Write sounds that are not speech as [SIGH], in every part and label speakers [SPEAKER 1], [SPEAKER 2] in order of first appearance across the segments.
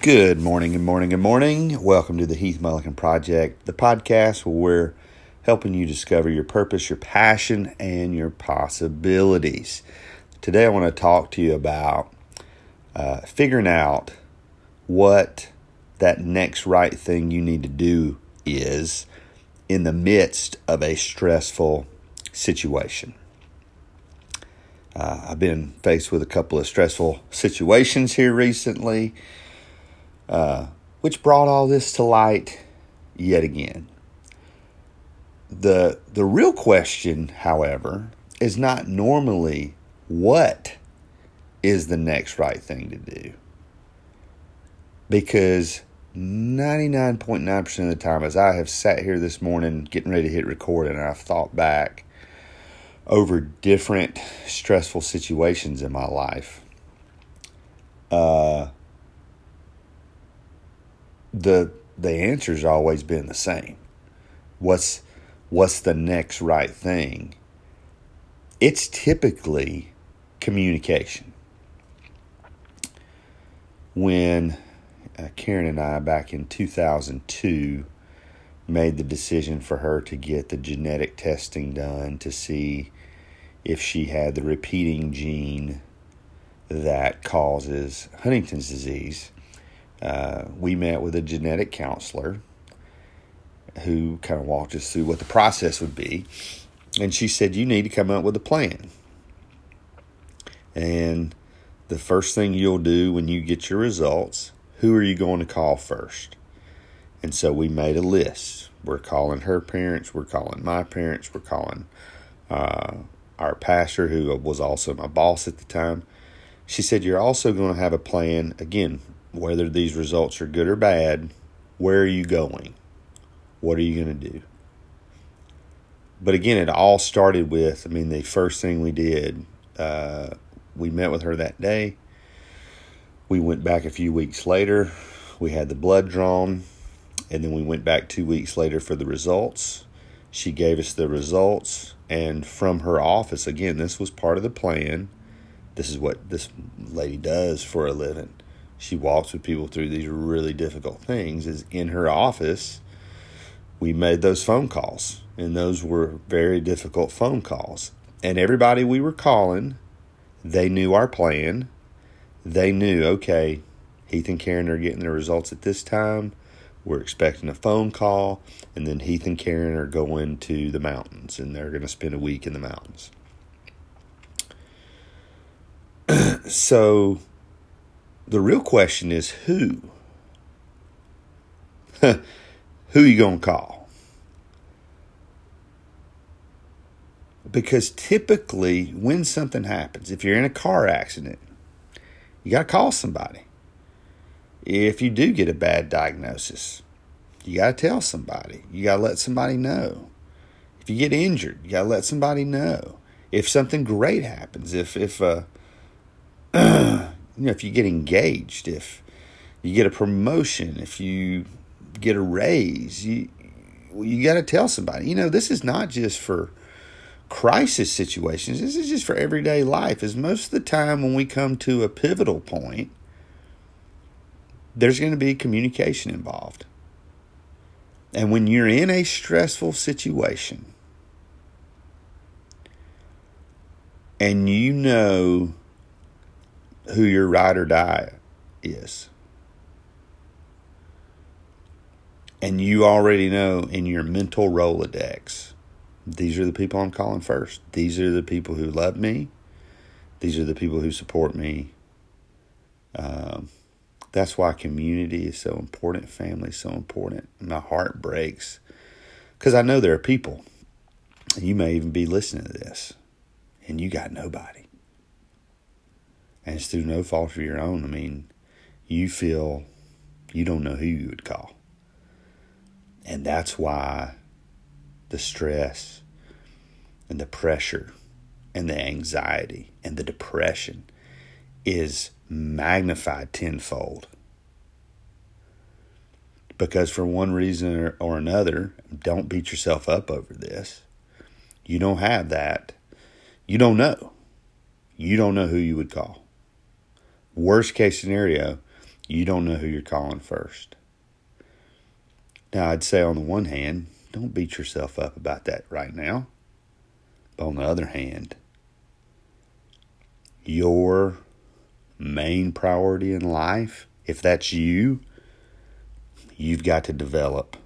[SPEAKER 1] Good morning, good morning, good morning. Welcome to the Heath Mulligan Project, the podcast where we're helping you discover your purpose, your passion, and your possibilities. Today, I want to talk to you about uh, figuring out what that next right thing you need to do is in the midst of a stressful situation. Uh, I've been faced with a couple of stressful situations here recently, uh, which brought all this to light yet again. The, the real question, however, is not normally what is the next right thing to do. Because 99.9% of the time, as I have sat here this morning getting ready to hit record and I've thought back over different stressful situations in my life. Uh, the the answer's always been the same. What's what's the next right thing? It's typically communication. When uh, Karen and I back in 2002 made the decision for her to get the genetic testing done to see if she had the repeating gene that causes Huntington's disease. Uh, we met with a genetic counselor who kind of walked us through what the process would be. And she said, You need to come up with a plan. And the first thing you'll do when you get your results, who are you going to call first? And so we made a list. We're calling her parents, we're calling my parents, we're calling uh, our pastor, who was also my boss at the time. She said, You're also going to have a plan, again, whether these results are good or bad, where are you going? What are you going to do? But again, it all started with I mean, the first thing we did, uh, we met with her that day. We went back a few weeks later. We had the blood drawn, and then we went back two weeks later for the results. She gave us the results, and from her office, again, this was part of the plan. This is what this lady does for a living. She walks with people through these really difficult things. Is in her office, we made those phone calls, and those were very difficult phone calls. And everybody we were calling, they knew our plan. They knew, okay, Heath and Karen are getting the results at this time. We're expecting a phone call, and then Heath and Karen are going to the mountains, and they're going to spend a week in the mountains. [CLEARS THROAT] so, the real question is who? [LAUGHS] who you going to call? Because typically, when something happens, if you're in a car accident, you got to call somebody. If you do get a bad diagnosis, you got to tell somebody. You got to let somebody know. If you get injured, you got to let somebody know. If something great happens, if if uh, [CLEARS THROAT] you know if you get engaged, if you get a promotion, if you get a raise, you you got to tell somebody. You know, this is not just for crisis situations. This is just for everyday life. As most of the time when we come to a pivotal point, there's going to be communication involved. And when you're in a stressful situation and you know who your ride or die is, and you already know in your mental Rolodex, these are the people I'm calling first. These are the people who love me. These are the people who support me. Um, that's why community is so important, family is so important. My heart breaks because I know there are people, you may even be listening to this, and you got nobody. And it's through no fault of your own. I mean, you feel you don't know who you would call. And that's why the stress and the pressure and the anxiety and the depression is magnified tenfold. Because for one reason or, another, don't beat yourself up over this. You don't have that. You don't know. You don't know who you would call. Worst case scenario, You don't know who you're calling first. Now, I'd say on the one hand, don't beat yourself up about that right now. But on the other hand, your main priority in life, if that's you, you've got to develop.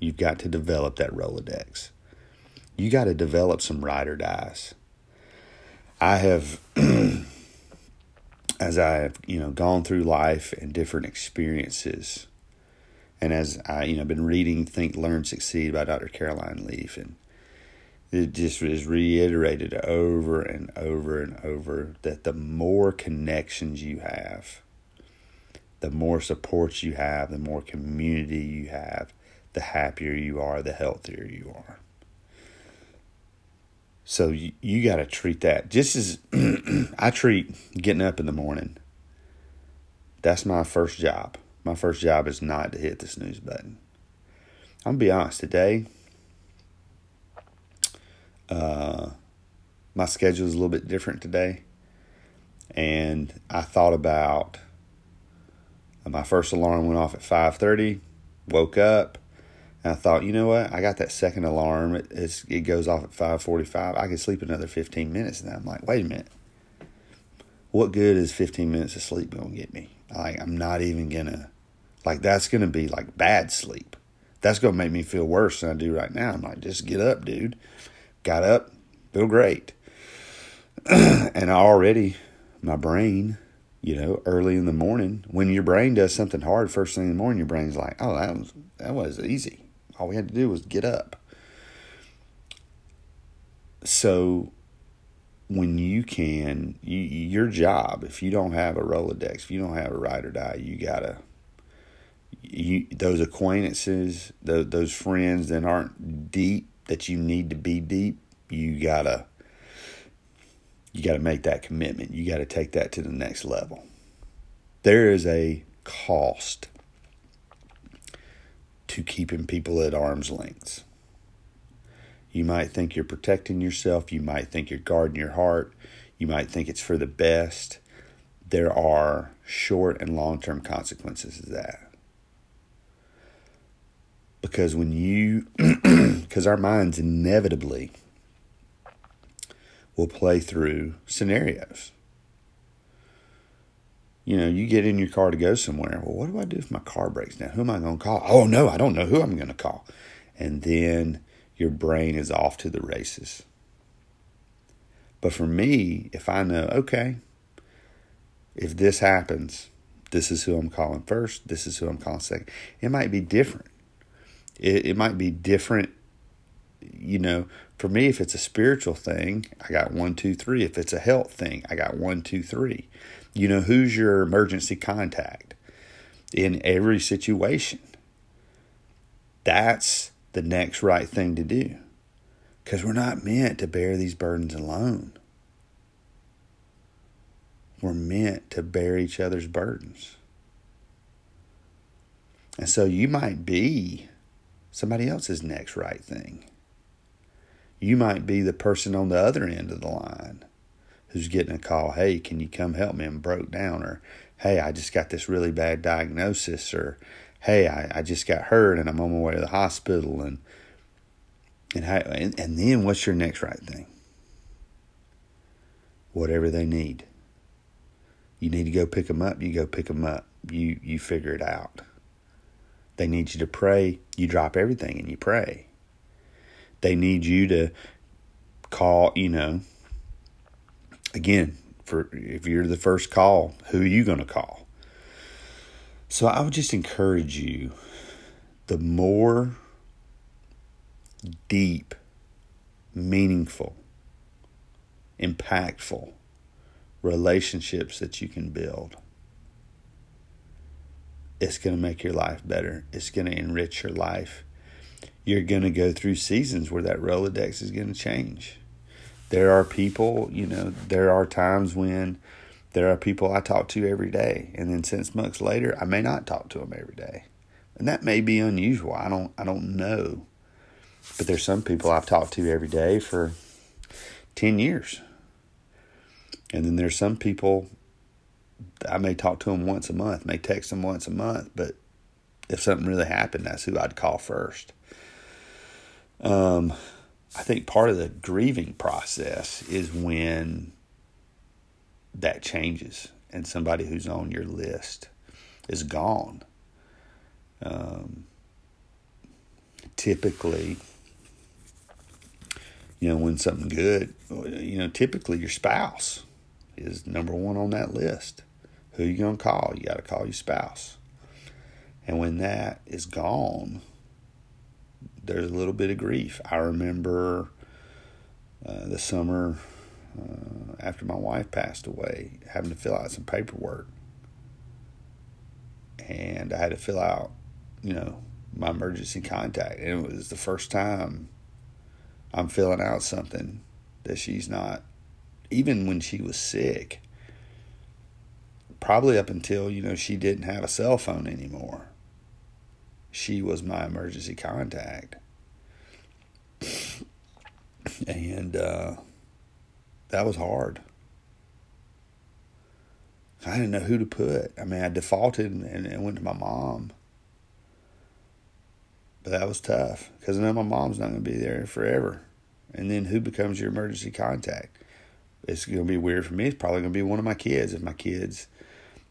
[SPEAKER 1] You've got to develop that Rolodex. You got to develop some ride or dies. I have, [CLEARS THROAT] as I have, you know, gone through life and different experiences, and as I, you know, been reading Think, Learn, Succeed by Dr. Caroline Leaf, and it just is reiterated over and over and over that the more connections you have, the more support you have, the more community you have, the happier you are, the healthier you are. So you, you got to treat that just as [CLEARS THROAT] I treat getting up in the morning. That's my first job. My first job is not to hit the snooze button. I'm gonna be honest today. Uh, my schedule is a little bit different today, and I thought about my first alarm went off at five thirty. Woke up, and I thought, you know what? I got that second alarm. It, it goes off at 5:45. I could sleep another 15 minutes. And I'm like, wait a minute. What good is 15 minutes of sleep going to get me? Like, I'm not even going to, like, that's going to be like bad sleep. That's going to make me feel worse than I do right now. I'm like, just get up, dude. Got up, feel great. [CLEARS THROAT] and already, my brain, you know, early in the morning, when your brain does something hard first thing in the morning, your brain's like, oh, that was, that was easy all we had to do was get up. So when you can, you, your job, if you don't have a Rolodex, if you don't have a ride or die, you gotta, you those acquaintances, those, those friends that aren't deep that you need to be deep, you gotta, you gotta make that commitment. You gotta take that to the next level. There is a cost to keeping people at arm's length. You might think you're protecting yourself. You might think you're guarding your heart. You might think it's for the best. There are short and long term consequences of that. Because when you, [CLEARS THROAT] because our minds inevitably will play through scenarios you know, you get in your car to go somewhere. Well, what do I do if my car breaks down? Who am I going to call? Oh, no, I don't know who I'm going to call. And then your brain is off to the races. But for me, if I know, okay, if this happens, this is who I'm calling first, this is who I'm calling second, it might be different. It, it might be different, you know. For me, if it's a spiritual thing, I got one, two, three. If it's a health thing, I got one, two, three. You know, who's your emergency contact in every situation? That's the next right thing to do because we're not meant to bear these burdens alone. We're meant to bear each other's burdens. And so you might be somebody else's next right thing. You might be the person on the other end of the line who's getting a call, hey, can you come help me? I'm broke down, or hey, I just got this really bad diagnosis, or hey, I, I just got hurt and I'm on my way to the hospital, and and, how, and and then what's your next right thing? Whatever they need. You need to go pick them up. You go pick them up. You you figure it out. They need you to pray. You drop everything and you pray. They need you to call. You know, again, for if you're the first call, who are you going to call? So I would just encourage you the more deep, meaningful, impactful relationships that you can build, it's going to make your life better. It's going to enrich your life. You're going to go through seasons where that Rolodex is going to change there are people, you know, there are times when there are people I talk to every day, and then six months later, I may not talk to them every day, and that may be unusual. I don't, I don't know, but there's some people I've talked to every day for ten years, and then there's some people I may talk to them once a month, may text them once a month, but if something really happened, that's who I'd call first. Um, I think part of the grieving process is when that changes and somebody who's on your list is gone. Um, typically, you know, when something good, you know, typically your spouse is number one on that list. Who you gonna call? You got to call your spouse. And when that is gone, there's a little bit of grief. I remember uh, the summer uh, after my wife passed away, having to fill out some paperwork. And I had to fill out, you know, my emergency contact. And it was the first time I'm filling out something that she's not, even when she was sick, probably up until, you know, she didn't have a cell phone anymore she was my emergency contact. And uh, that was hard. I didn't know who to put. I mean, I defaulted and, and went to my mom. But that was tough because I know my mom's not going to be there forever. And then who becomes your emergency contact? It's going to be weird for me. It's probably going to be one of my kids. If my kids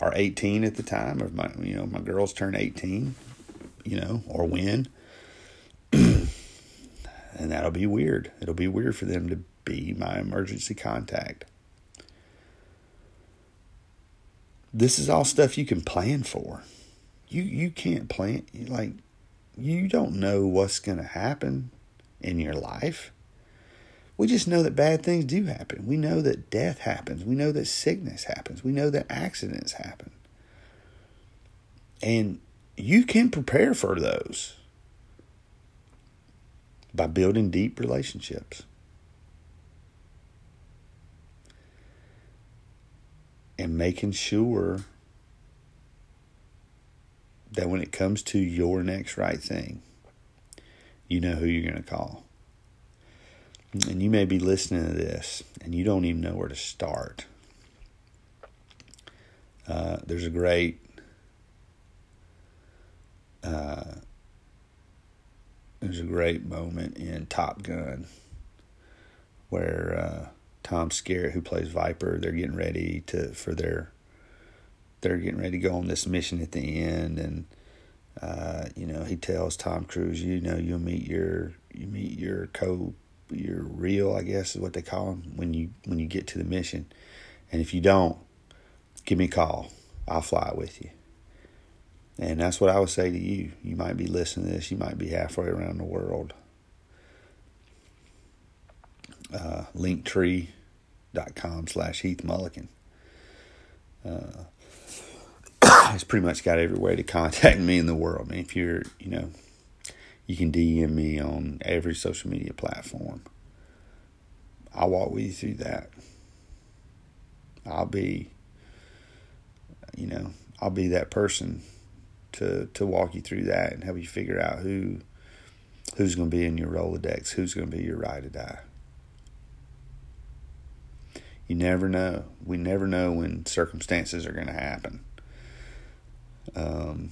[SPEAKER 1] are 18 at the time, or if my you know my girls turn 18, you know, or when. [CLEARS THROAT] and that'll be weird. It'll be weird for them to be my emergency contact. This is all stuff you can plan for. You you can't plan like you don't know what's going to happen in your life. We just know that bad things do happen. We know that death happens. We know that sickness happens. We know that accidents happen. And you can prepare for those by building deep relationships. And making sure that when it comes to your next right thing, you know who you're going to call. And you may be listening to this and you don't even know where to start. Uh, there's a great uh, there's a great moment in Top Gun where uh, Tom Skerritt, who plays Viper, they're getting ready to for their they're getting ready to go on this mission at the end, and uh, you know he tells Tom Cruise, you know, you'll meet your you meet your co your RIO, I guess is what they call him when you when you get to the mission, and if you don't, give me a call. I'll fly with you. And that's what I would say to you. You might be listening to this, you might be halfway around the world. Uh, linktree.com slash Heath Mulligan. Uh, [COUGHS] it's pretty much got every way to contact [LAUGHS] me in the world. I mean, if you're, you know, you can DM me on every social media platform. I'll walk with you through that. I'll be, you know, I'll be that person to to walk you through that and help you figure out who who's going to be in your Rolodex, who's going to be your ride or die. You never know. We never know when circumstances are going to happen. Um,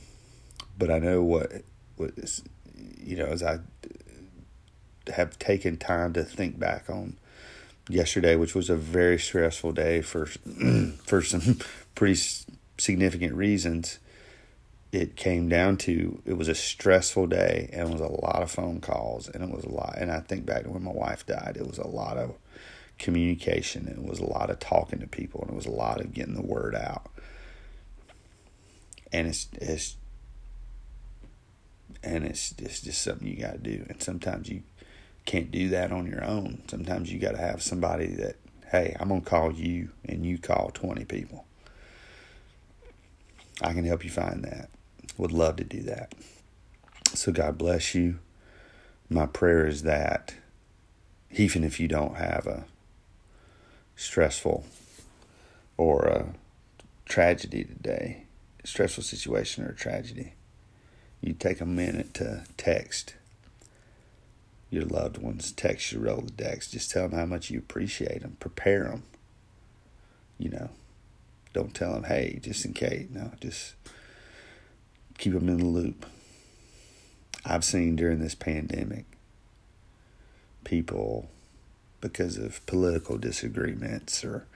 [SPEAKER 1] but I know what what is, you know as I have taken time to think back on yesterday, which was a very stressful day for [CLEARS THROAT] for some pretty significant reasons it came down to it was a stressful day and it was a lot of phone calls and it was a lot and I think back to when my wife died it was a lot of communication and it was a lot of talking to people and it was a lot of getting the word out. And it's it's and it's it's just something you got to do. And sometimes you can't do that on your own. Sometimes you got to have somebody that hey I'm going to call you and you call 20 people. I can help you find that would love to do that. So God bless you. My prayer is that even if you don't have a stressful or a tragedy today, stressful situation or a tragedy, you take a minute to text your loved ones, text your Rolodex, just tell them how much you appreciate them, prepare them. You know, Don't tell them, hey, just in case. No, just keep them in the loop. I've seen during this pandemic people, because of political disagreements or,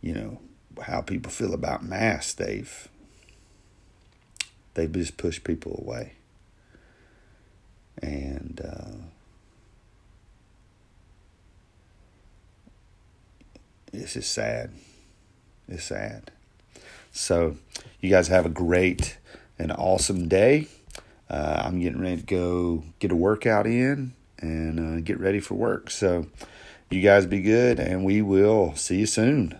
[SPEAKER 1] you know, how people feel about masks, they've they've just pushed people away. And uh, just sad. It's sad. So, you guys have a great and awesome day. Uh, I'm getting ready to go get a workout in and uh, get ready for work. So, you guys be good, and we will see you soon.